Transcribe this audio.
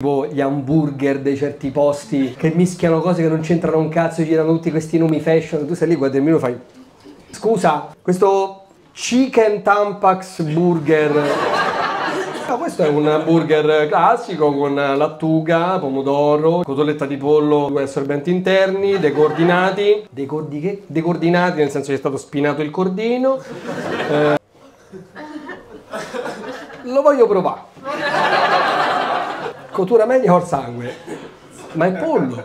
Tipo gli hamburger dei certi posti che mischiano cose che non c'entrano un cazzo, girano tutti questi nomi fashion, tu sei lì, guardi il menù e fai Scusa, questo chicken tampax burger Ah, questo è un burger classico con lattuga, pomodoro, cotoletta di pollo, due assorbenti interni, decoordinati. Decordi che? Decoordinati nel senso che è stato spinato il cordino. Eh, lo voglio provare. Cottura meglio col sangue. Ma è pollo.